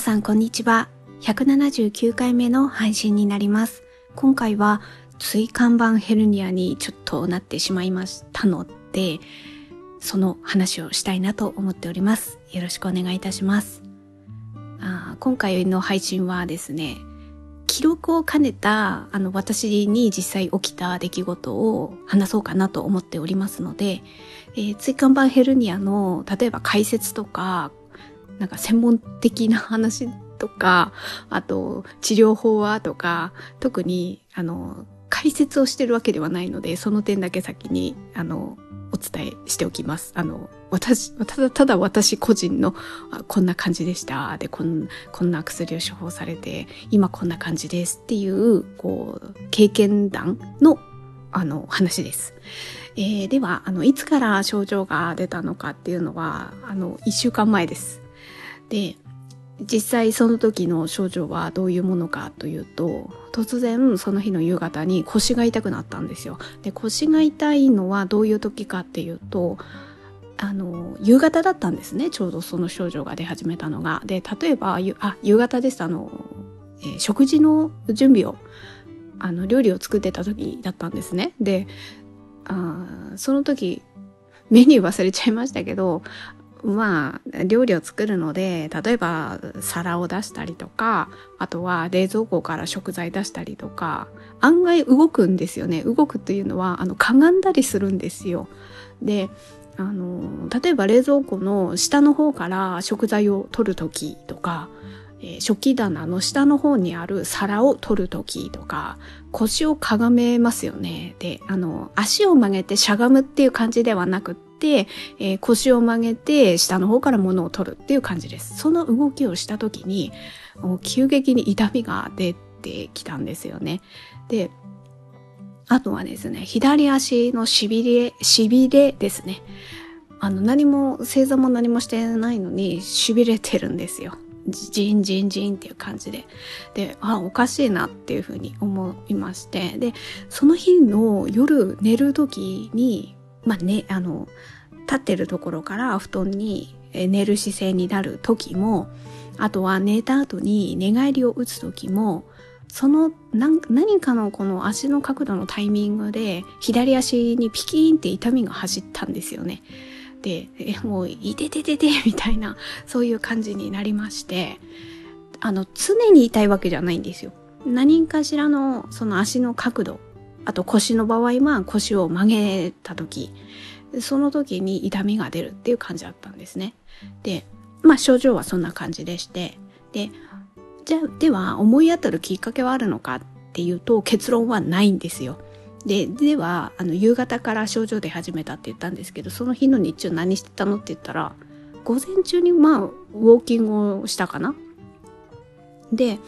皆さんこんにちは。179回目の配信になります。今回は椎間板ヘルニアにちょっとなってしまいましたので、その話をしたいなと思っております。よろしくお願いいたします。あ今回の配信はですね、記録を兼ねたあの私に実際起きた出来事を話そうかなと思っておりますので、えー、椎間板ヘルニアの例えば解説とかなんか専門的な話とか、あと治療法はとか、特にあの解説をしてるわけではないので、その点だけ先にあのお伝えしておきます。あの、私、ただただ私個人のこんな感じでした。で、こんこんな薬を処方されて、今こんな感じですっていう、こう、経験談のあの話です。えー、では、あの、いつから症状が出たのかっていうのは、あの、一週間前です。で実際その時の症状はどういうものかというと突然その日の夕方に腰が痛くなったんですよ。で腰が痛いのはどういう時かっていうとあの夕方だったんですねちょうどその症状が出始めたのが。で例えばあ夕方です。あの、えー、食事の準備をあの料理を作ってた時だったんですね。であその時メニュー忘れちゃいましたけどまあ、料理を作るので、例えば皿を出したりとか、あとは冷蔵庫から食材出したりとか、案外動くんですよね。動くというのは、あの、かがんだりするんですよ。で、あの、例えば冷蔵庫の下の方から食材を取るときとか、えー、食器棚の下の方にある皿を取るときとか、腰をかがめますよね。で、あの、足を曲げてしゃがむっていう感じではなくて、えー、腰を曲げて下の方から物を取るっていう感じです。その動きをしたときに、急激に痛みが出てきたんですよね。で、あとはですね、左足のしびれ、しびれですね。あの、何も、正座も何もしてないのに、しびれてるんですよ。ジンジンジンっていう感じで。で、あ、おかしいなっていうふうに思いまして。で、その日の夜寝る時に、まあね、あの、立ってるところから布団に寝る姿勢になる時も、あとは寝た後に寝返りを打つ時も、その何かのこの足の角度のタイミングで左足にピキーンって痛みが走ったんですよね。で、え、もう、いてててて、みたいな、そういう感じになりまして、あの、常に痛いわけじゃないんですよ。何かしらの、その足の角度、あと腰の場合は腰を曲げた時、その時に痛みが出るっていう感じだったんですね。で、まあ症状はそんな感じでして、で、じゃあ、では思い当たるきっかけはあるのかっていうと結論はないんですよ。でではあの夕方から症状出始めたって言ったんですけどその日の日中何してたのって言ったら午前中にまあウォーキングをしたかなで、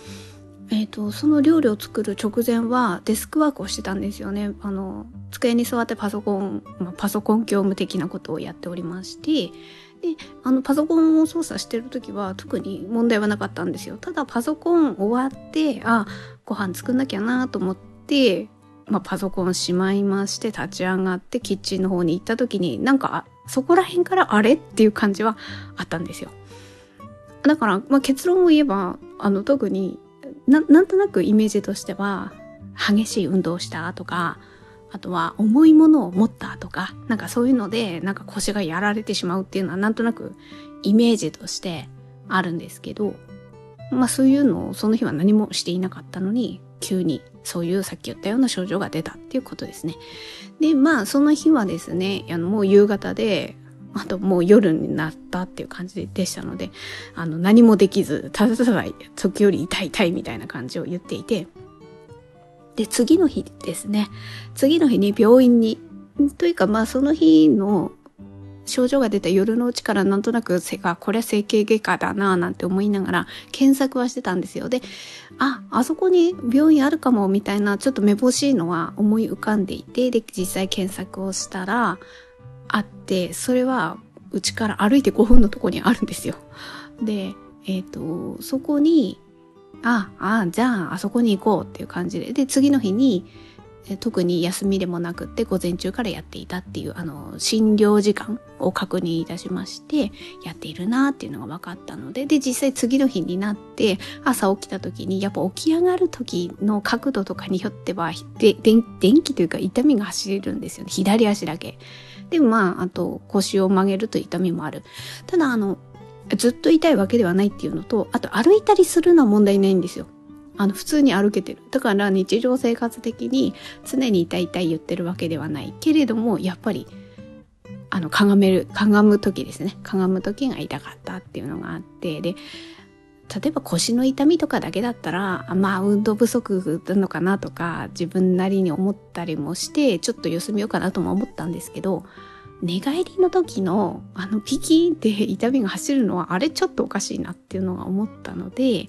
えーと、その料理を作る直前はデスクワークをしてたんですよねあの机に座ってパソコン、まあ、パソコン業務的なことをやっておりましてであのパソコンを操作してる時は特に問題はなかったんですよただパソコン終わってあご飯作んなきゃなと思ってまあ、パソコンしまいまして立ち上がってキッチンの方に行った時になんかそこら辺からあれっていう感じはあったんですよ。だから、まあ、結論を言えばあの特になんとなくイメージとしては激しい運動をしたとかあとは重いものを持ったとかなんかそういうのでなんか腰がやられてしまうっていうのはなんとなくイメージとしてあるんですけどまあそういうのをその日は何もしていなかったのに急にそういうさっき言ったような症状が出たっていうことですね。で、まあその日はですね、あのもう夕方で、あともう夜になったっていう感じでしたので、あの何もできず、ただただ時折痛い痛いみたいな感じを言っていて、で、次の日ですね、次の日に病院に、というかまあその日の症状が出た夜のうちからなんとなくあこれは整形外科だなぁなんて思いながら検索はしてたんですよ。でああそこに病院あるかもみたいなちょっとめぼしいのは思い浮かんでいてで実際検索をしたらあってそれはうちから歩いて5分のとこにあるんですよ。でえっ、ー、とそこにああじゃああそこに行こうっていう感じで。で次の日に特に休みでもなくって午前中からやっていたっていうあの診療時間を確認いたしましてやっているなっていうのが分かったのでで実際次の日になって朝起きた時にやっぱ起き上がる時の角度とかによってはで電気というか痛みが走れるんですよね左足だけ。でまああと腰を曲げると痛みもある。ただあのずっと痛いわけではないっていうのとあと歩いたりするのは問題ないんですよ。あの普通に歩けてる。だから日常生活的に常に痛い痛い言ってるわけではないけれども、やっぱり、あの、かがめる、かがむ時ですね。かがむ時が痛かったっていうのがあって、で、例えば腰の痛みとかだけだったら、まあ運動不足なのかなとか、自分なりに思ったりもして、ちょっと様子見ようかなとも思ったんですけど、寝返りの時のあのピキーンって痛みが走るのはあれちょっとおかしいなっていうのが思ったので、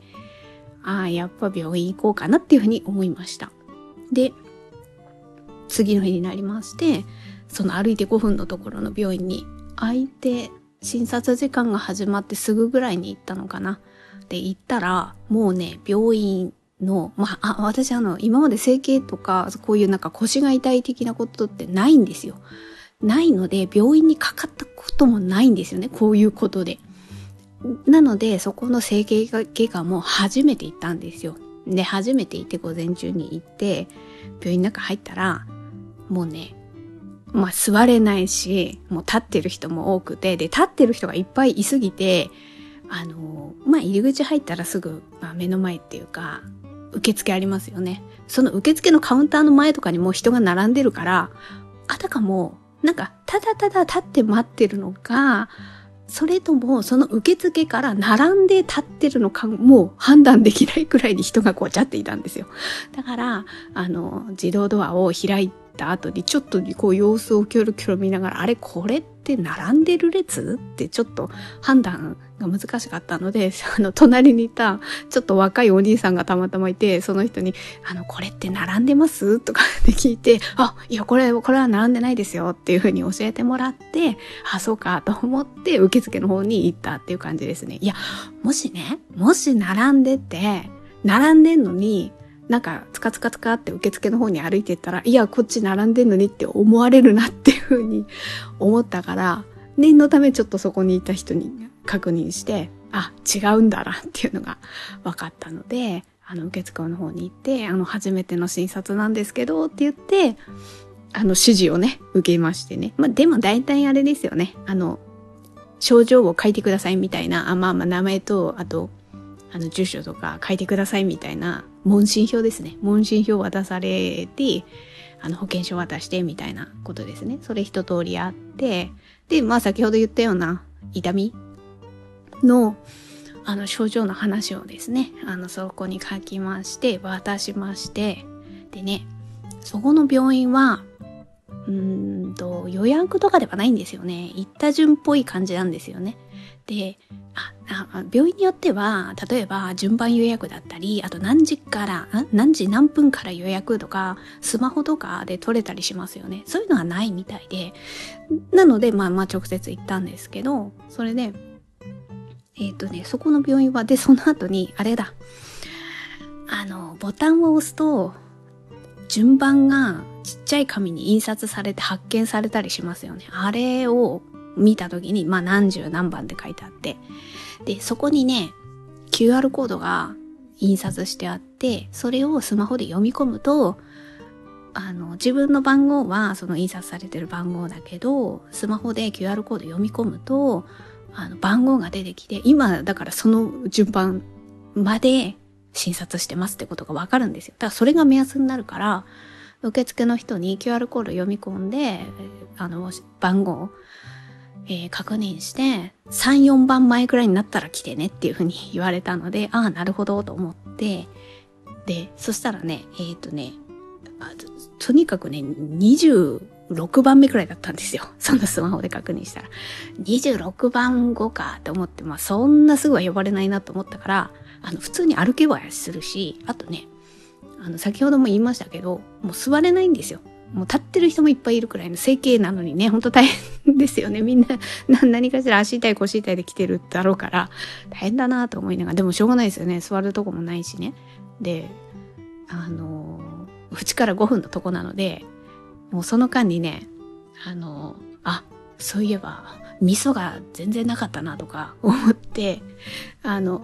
ああ、やっぱ病院行こうかなっていうふうに思いました。で、次の日になりまして、その歩いて5分のところの病院に空いて、診察時間が始まってすぐぐらいに行ったのかな。で、行ったら、もうね、病院の、まあ、あ私あの、今まで整形とか、こういうなんか腰が痛い的なことってないんですよ。ないので、病院にかかったこともないんですよね。こういうことで。なので、そこの整形外科も初めて行ったんですよ。で、初めて行って午前中に行って、病院の中入ったら、もうね、まあ座れないし、もう立ってる人も多くて、で、立ってる人がいっぱいいすぎて、あの、まあ入り口入ったらすぐ、まあ、目の前っていうか、受付ありますよね。その受付のカウンターの前とかにも人が並んでるから、あたかも、なんか、ただただ立って待ってるのが、それともその受付から並んで立ってるのかも判断できないくらいに人がごちゃっていたんですよ。だから、あの、自動ドアを開いた後にちょっとこう様子をキョロキョロ見ながら、あれこれって並んでる列ってちょっと判断が難しかったので、あの、隣にいたちょっと若いお兄さんがたまたまいて、その人に、あの、これって並んでます？とかって聞いて、あ、いや、これ、これは並んでないですよっていうふうに教えてもらって、あ、そうかと思って受付の方に行ったっていう感じですね。いや、もしね、もし並んでて、並んでんのに、なんか、つかつかつかって受付の方に歩いてったら、いや、こっち並んでんのにって思われるなっていうふうに思ったから、念のためちょっとそこにいた人に確認して、あ、違うんだなっていうのが分かったので、あの、受付の方に行って、あの、初めての診察なんですけど、って言って、あの、指示をね、受けましてね。まあ、でも大体あれですよね。あの、症状を書いてくださいみたいな、あまあまあ名前と、あと、あの、住所とか書いてくださいみたいな、問診票ですね。問診票渡されて、あの、保険証渡してみたいなことですね。それ一通りあって、で、まあ先ほど言ったような痛みの、あの、症状の話をですね、あの、そこに書きまして、渡しまして、でね、そこの病院は、うんと、予約とかではないんですよね。行った順っぽい感じなんですよね。で、あ病院によっては、例えば順番予約だったり、あと何時から、何時何分から予約とか、スマホとかで取れたりしますよね。そういうのはないみたいで。なので、まあまあ直接行ったんですけど、それで、えっ、ー、とね、そこの病院は、で、その後に、あれだ。あの、ボタンを押すと、順番がちっちゃい紙に印刷されて発見されたりしますよね。あれを見た時に、まあ何十何番って書いてあって。で、そこにね、QR コードが印刷してあって、それをスマホで読み込むと、あの、自分の番号はその印刷されてる番号だけど、スマホで QR コード読み込むと、あの、番号が出てきて、今、だからその順番まで診察してますってことがわかるんですよ。だからそれが目安になるから、受付の人に QR コード読み込んで、あの、番号を、えー、確認して、3、4番前くらいになったら来てねっていうふうに言われたので、ああ、なるほどと思って、で、そしたらね、えっ、ー、とねと、とにかくね、6番目くらいだったんですよ。そのスマホで確認したら。26番後かって思って、まあそんなすぐは呼ばれないなと思ったから、あの、普通に歩けばするし、あとね、あの、先ほども言いましたけど、もう座れないんですよ。もう立ってる人もいっぱいいるくらいの整形なのにね、ほんと大変ですよね。みんな何かしら足痛い腰痛いで来てるだろうから、大変だなと思いながら、でもしょうがないですよね。座るとこもないしね。で、あの、うちから5分のとこなので、もうその間にね、あの、あ、そういえば、味噌が全然なかったなとか 思って、あの、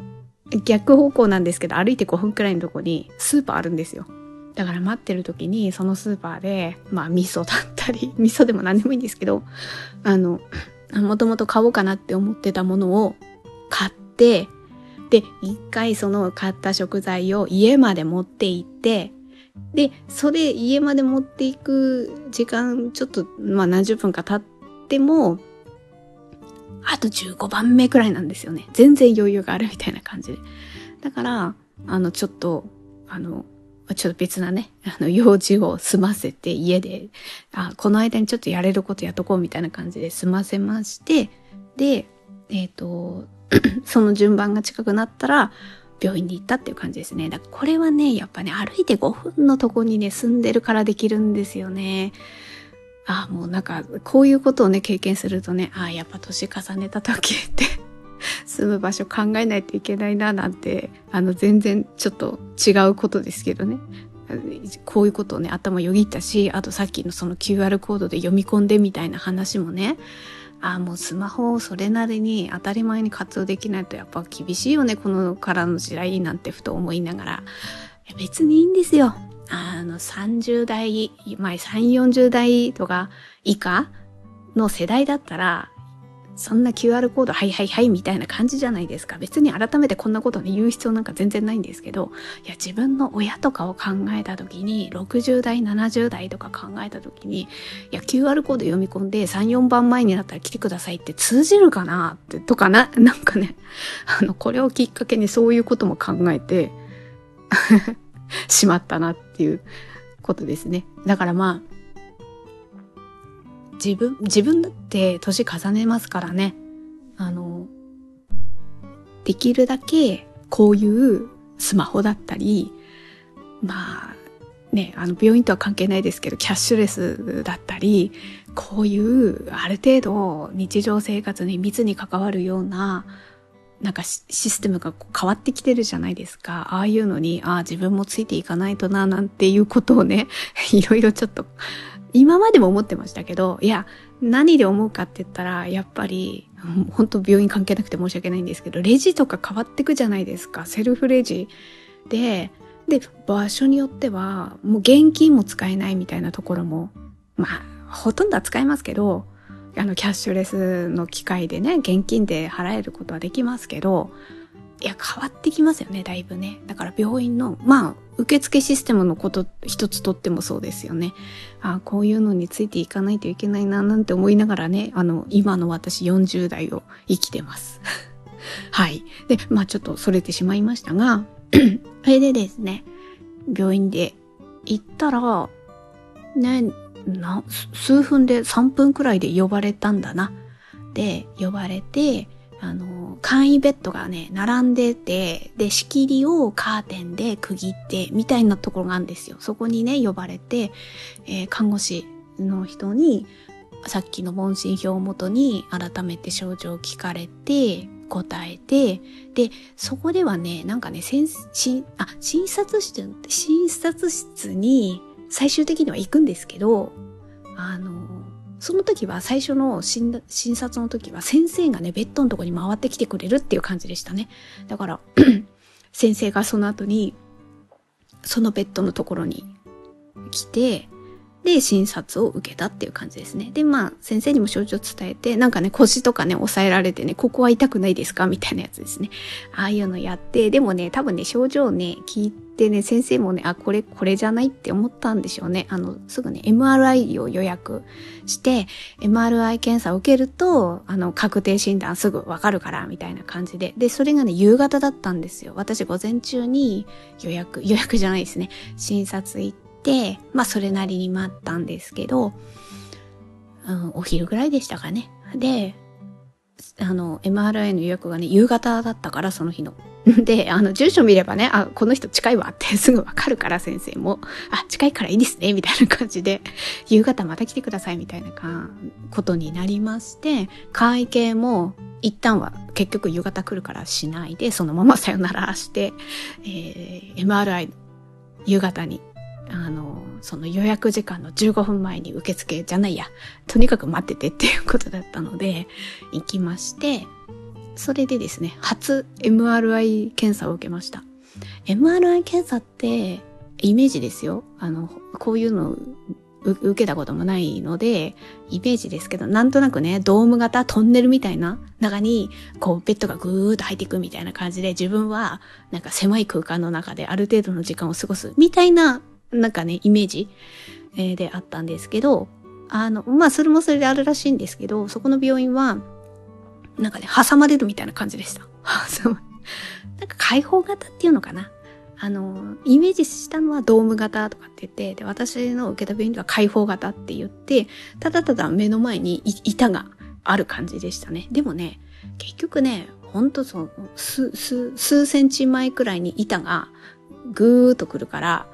逆方向なんですけど、歩いて5分くらいのとこにスーパーあるんですよ。だから待ってる時にそのスーパーで、まあ味噌だったり、味噌でも何でもいいんですけど、あの、もともと買おうかなって思ってたものを買って、で、一回その買った食材を家まで持って行って、で、それ家まで持っていく時間、ちょっと、まあ何十分か経っても、あと15番目くらいなんですよね。全然余裕があるみたいな感じで。だから、あの、ちょっと、あの、ちょっと別なね、あの、用事を済ませて家で、あ、この間にちょっとやれることやっとこうみたいな感じで済ませまして、で、えっ、ー、と、その順番が近くなったら、病院に行ったっていう感じですね。だからこれはね、やっぱね、歩いて5分のとこにね、住んでるからできるんですよね。あもうなんか、こういうことをね、経験するとね、あやっぱ年重ねた時って 住む場所考えないといけないな、なんて、あの、全然ちょっと違うことですけどね。こういうことをね、頭よぎったし、あとさっきのその QR コードで読み込んでみたいな話もね、ああもうスマホをそれなりに当たり前に活用できないとやっぱ厳しいよね、このからの時代なんてふと思いながら、別にいいんですよ。あの、30代、前、3、40代とか以下の世代だったら、そんな QR コード、はいはいはいみたいな感じじゃないですか。別に改めてこんなことね、言う必要なんか全然ないんですけど、いや、自分の親とかを考えた時に、60代、70代とか考えた時に、いや、QR コード読み込んで3、4番前になったら来てくださいって通じるかなって、とかな、なんかね、あの、これをきっかけにそういうことも考えて、しまったなっていうことですね。だからまあ、自分、自分だって年重ねますからね。あの、できるだけこういうスマホだったり、まあ、ね、あの病院とは関係ないですけど、キャッシュレスだったり、こういうある程度日常生活に密に関わるようななんかシステムが変わってきてるじゃないですか。ああいうのに、ああ自分もついていかないとな、なんていうことをね、いろいろちょっと、今までも思ってましたけど、いや、何で思うかって言ったら、やっぱり、本当病院関係なくて申し訳ないんですけど、レジとか変わってくじゃないですか。セルフレジで、で、場所によっては、もう現金も使えないみたいなところも、まあ、ほとんどは使えますけど、あの、キャッシュレスの機械でね、現金で払えることはできますけど、いや、変わってきますよね、だいぶね。だから病院の、まあ、受付システムのこと一つとってもそうですよね。あこういうのについていかないといけないな、なんて思いながらね、あの、今の私40代を生きてます。はい。で、まあちょっとそれてしまいましたが、それでですね、病院で行ったら、ね、な、数分で3分くらいで呼ばれたんだな。で、呼ばれて、あの、簡易ベッドがね、並んでて、で、仕切りをカーテンで区切って、みたいなところがあるんですよ。そこにね、呼ばれて、えー、看護師の人に、さっきの問診票をもとに改めて症状を聞かれて、答えて、で、そこではね、なんかね、先、診、あ、診察室、診察室に最終的には行くんですけど、あの、その時は最初の診察の時は先生がね、ベッドのとこに回ってきてくれるっていう感じでしたね。だから、先生がその後に、そのベッドのところに来て、で、診察を受けたっていう感じですね。で、まあ、先生にも症状伝えて、なんかね、腰とかね、押さえられてね、ここは痛くないですか？みたいなやつですね。ああいうのやって、でもね、多分ね、症状ね、聞いてでね、先生もね、あ、これ、これじゃないって思ったんでしょうね。あの、すぐね、MRI を予約して、MRI 検査を受けると、あの、確定診断すぐわかるから、みたいな感じで。で、それがね、夕方だったんですよ。私、午前中に予約、予約じゃないですね。診察行って、て、まあそれなりに待ったんですけど、うん、お昼ぐらいでしたかね。で、あの、MRI の予約がね、夕方だったから、その日の。で、あの、住所見ればね、あ、この人近いわって すぐわかるから先生も、あ、近いからいいですね、みたいな感じで、夕方また来てください、みたいなかことになりまして、会計も一旦は結局夕方来るからしないで、そのままさよならして、えー、MRI 夕方にあの、その予約時間の15分前に受付じゃないや、とにかく待っててっていうことだったので、行きまして、それでですね、初 MRI 検査を受けました。MRI 検査って、イメージですよ。あの、こういうの受けたこともないので、イメージですけど、なんとなくね、ドーム型トンネルみたいな中に、こう、ベッドがぐーっと入っていくみたいな感じで、自分は、なんか狭い空間の中である程度の時間を過ごす、みたいな、なんかね、イメージ、えー、であったんですけど、あの、まあ、それもそれであるらしいんですけど、そこの病院は、なんかね、挟まれるみたいな感じでした。なんか開放型っていうのかなあの、イメージしたのはドーム型とかって言って、で、私の受けた病院では開放型って言って、ただただ目の前に板がある感じでしたね。でもね、結局ね、ほんとそう、数、数、数センチ前くらいに板がぐーっとくるから、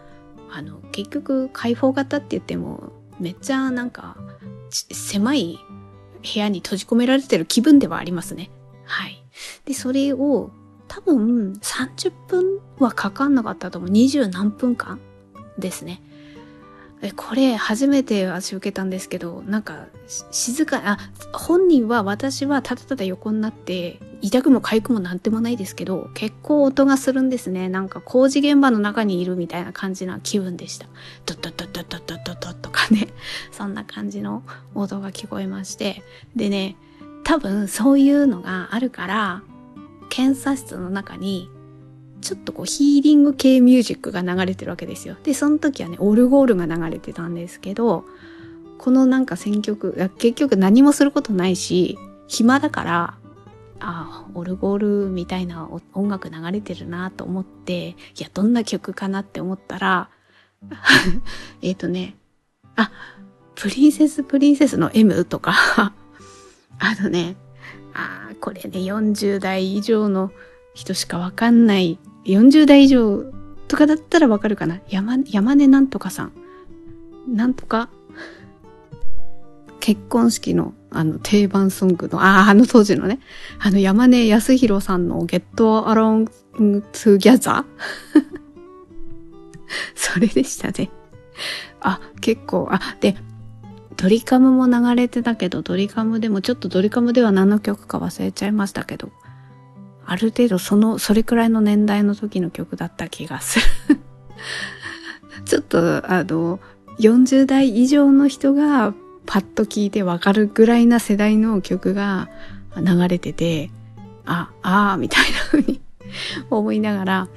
あの、結局開放型って言っても、めっちゃなんか、狭い部屋に閉じ込められてる気分ではありますね。はい。で、それを多分30分はかかんなかったと思う。20何分間ですね。えこれ初めて私受けたんですけどなんか静かあ本人は私はただただ横になって痛くも痒くもなんでもないですけど結構音がするんですね。なんか工事現場の中にいるみたいな感じな気分でした。ドッドッドッドッドッドッドッとかねそんな感じの音が聞こえましてでね多分そういうのがあるから検査室の中にちょっとこうヒーリング系ミュージックが流れてるわけですよ。で、その時はね、オルゴールが流れてたんですけど、このなんか選曲、結局何もすることないし、暇だから、ああ、オルゴールみたいな音楽流れてるなと思って、いや、どんな曲かなって思ったら、えっとね、あ、プリンセスプリンセスの M とか あのね、ああ、これね、40代以上の人しかわかんない、40代以上とかだったらわかるかな？山、山根なんとかさん。なんとか、結婚式のあの定番ソングの、ああ、あの当時のね、あの山根康弘さんの Get Along Together? それでしたね。あ、結構、あ、で、ドリカムも流れてたけど、ドリカムでもちょっとドリカムでは何の曲か忘れちゃいましたけど、ある程度その、それくらいの年代の時の曲だった気がする。ちょっと、あの、40代以上の人がパッと聴いてわかるぐらいな世代の曲が流れてて、あ、ああ、みたいな風に 思いながら、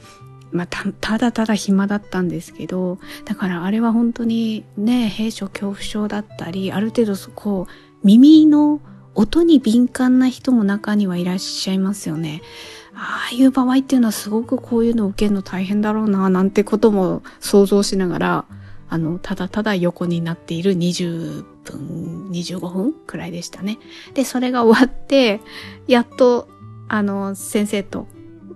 まあ、た、ただただ暇だったんですけど、だからあれは本当にね、閉所恐怖症だったり、ある程度そこう、耳の音に敏感な人も中にはいらっしゃいますよね。ああいう場合っていうのはすごくこういうのを受けるの大変だろうな、なんてことも想像しながら、あの、ただただ横になっている20分、25分くらいでしたね。で、それが終わって、やっと、あの、先生と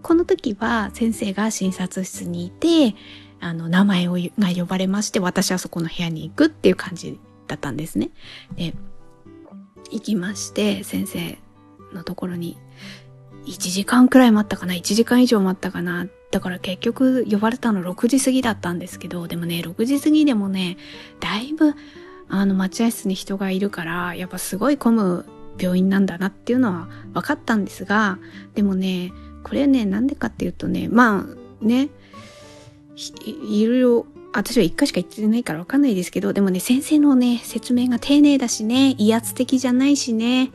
この時は先生が診察室にいて、あの、名前をが呼ばれまして、私はそこの部屋に行くっていう感じだったんですね。で、行きまして、先生のところに、1時間くらい待ったかな ?1 時間以上待ったかな？だから結局呼ばれたの6時過ぎだったんですけど、でもね、6時過ぎでもね、だいぶ、あの、待合室に人がいるから、やっぱすごい混む病院なんだなっていうのは分かったんですが、でもね、これね、なんでかっていうとね、まあね、いろいろ、私は一回しか言ってないからわかんないですけど、でもね、先生のね、説明が丁寧だしね、威圧的じゃないしね、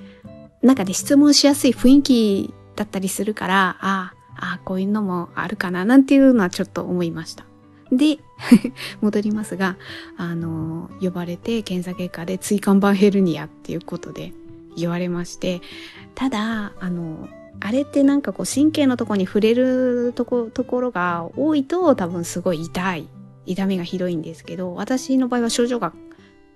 なんかね、質問しやすい雰囲気だったりするから、ああ、ああ、こういうのもあるかな、なんていうのはちょっと思いました。で、戻りますが、あの、呼ばれて検査結果で椎間板ヘルニアっていうことで言われまして、ただ、あの、あれってなんかこう神経のとこに触れるとこところが多いと多分すごい痛い。痛みがひどいんですけど、私の場合は症状が、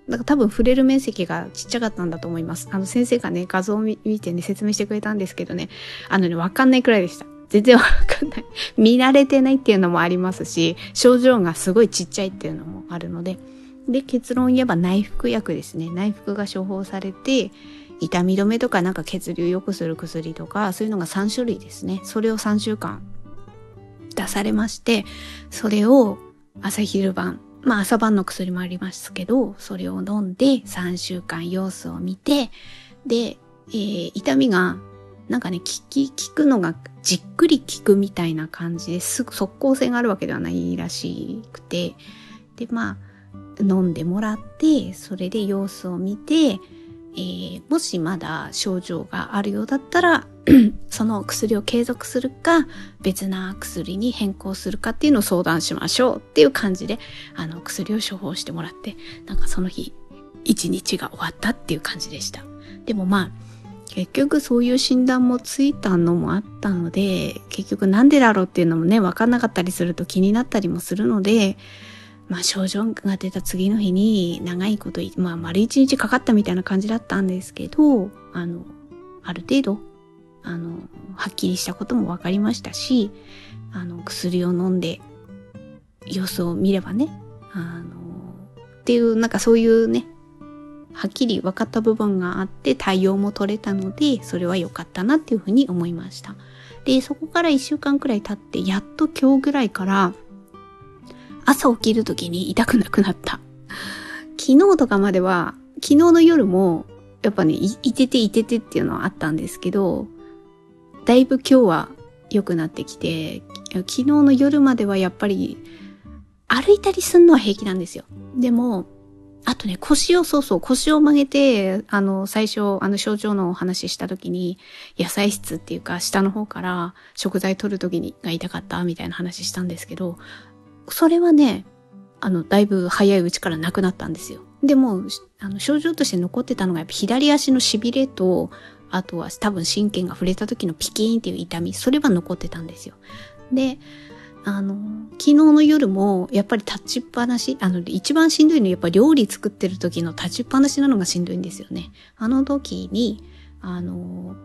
だか多分触れる面積がちっちゃかったんだと思います。あの先生がね、画像を見てね、説明してくれたんですけどね、あのね、わかんないくらいでした。全然わかんない。見慣れてないっていうのもありますし、症状がすごいちっちゃいっていうのもあるので、で、結論言えば内服薬ですね。内服が処方されて、痛み止めとかなんか血流良くする薬とか、そういうのが3種類ですね。それを3週間出されまして、それを朝昼晩。まあ朝晩の薬もありますけど、それを飲んで3週間様子を見て、で、えー、痛みがなんかね、効き、効くのがじっくり効くみたいな感じですぐ速効性があるわけではないらしくて、で、まあ、飲んでもらって、それで様子を見て、えー、もしまだ症状があるようだったら その薬を継続するか別な薬に変更するかっていうのを相談しましょうっていう感じであの薬を処方してもらってなんかその日一日が終わったっていう感じでした。でもまあ結局そういう診断もついたのもあったので結局なんでだろうっていうのもね分かんなかったりすると気になったりもするのでまあ症状が出た次の日に長いこと、まあ丸一日かかったみたいな感じだったんですけど、あの、ある程度、あの、はっきりしたことも分かりましたし、あの、薬を飲んで様子を見ればね、あの、っていう、なんかそういうね、はっきり分かった部分があって対応も取れたので、それは良かったなっていうふうに思いました。で、そこから一週間くらい経って、やっと今日ぐらいから、朝起きる時に痛くなくなった。昨日とかまでは、昨日の夜も、やっぱね、いてていててっていうのはあったんですけど、だいぶ今日は良くなってきて、昨日の夜まではやっぱり、歩いたりすんのは平気なんですよ。でも、あとね、腰を、そうそう、腰を曲げて、あの、最初、あの、症状のお話しした時に、野菜室っていうか、下の方から食材取る時にが痛かったみたいな話したんですけど、それはね、あの、だいぶ早いうちからなくなったんですよ。でも、あの、症状として残ってたのが、やっぱ左足の痺れと、あとは多分神経が触れた時のピキーンっていう痛み、それは残ってたんですよ。で、あの、昨日の夜も、やっぱり立ちっぱなし、あの、一番しんどいのはやっぱ料理作ってる時の立ちっぱなしなのがしんどいんですよね。あの時に、あの、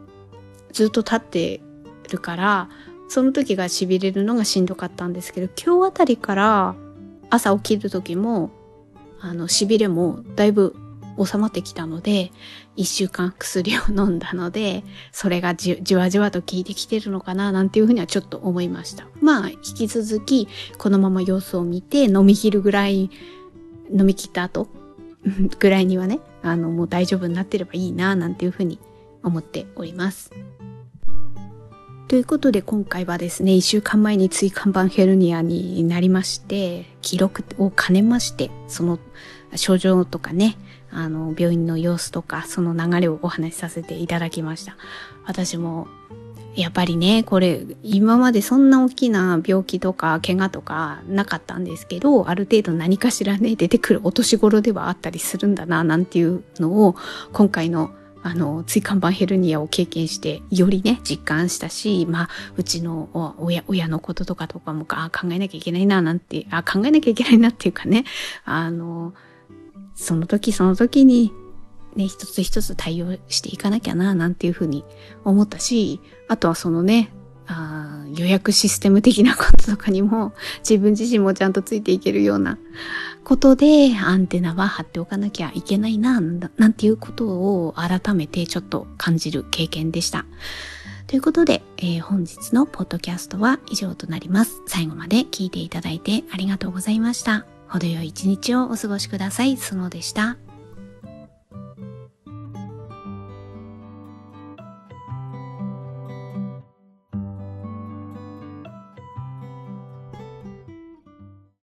ずっと立ってるから、その時が痺れるのがしんどかったんですけど、今日あたりから朝起きる時も、あの、痺れもだいぶ収まってきたので、一週間薬を飲んだので、それがじじわじわと効いてきてるのかな、なんていうふうにはちょっと思いました。まあ、引き続き、このまま様子を見て、飲み切るぐらい、飲み切った後、ぐらいにはね、あの、もう大丈夫になってればいいな、なんていうふうに思っております。ということで今回はですね、1週間前に椎間板ヘルニアになりまして、記録を兼ねまして、その症状とかね、あの、病院の様子とか、その流れをお話しさせていただきました。私も、やっぱりね、これ、今までそんな大きな病気とか、怪我とかなかったんですけど、ある程度何かしらね、出てくるお年頃ではあったりするんだな、なんていうのを、今回のあの、椎間板ヘルニアを経験して、よりね、実感したし、まあ、うちの親、親のこととかとかも、あ考えなきゃいけないな、なんて、あ考えなきゃいけないなっていうかね、あの、その時その時に、ね、一つ一つ対応していかなきゃな、なんていうふうに思ったし、あとはそのね、あ予約システム的なこととかにも 自分自身もちゃんとついていけるようなことでアンテナは張っておかなきゃいけないな、なんていうことを改めてちょっと感じる経験でした。ということで、えー、本日のポッドキャストは以上となります。最後まで聞いていただいてありがとうございました。程よい一日をお過ごしください。スノーでした。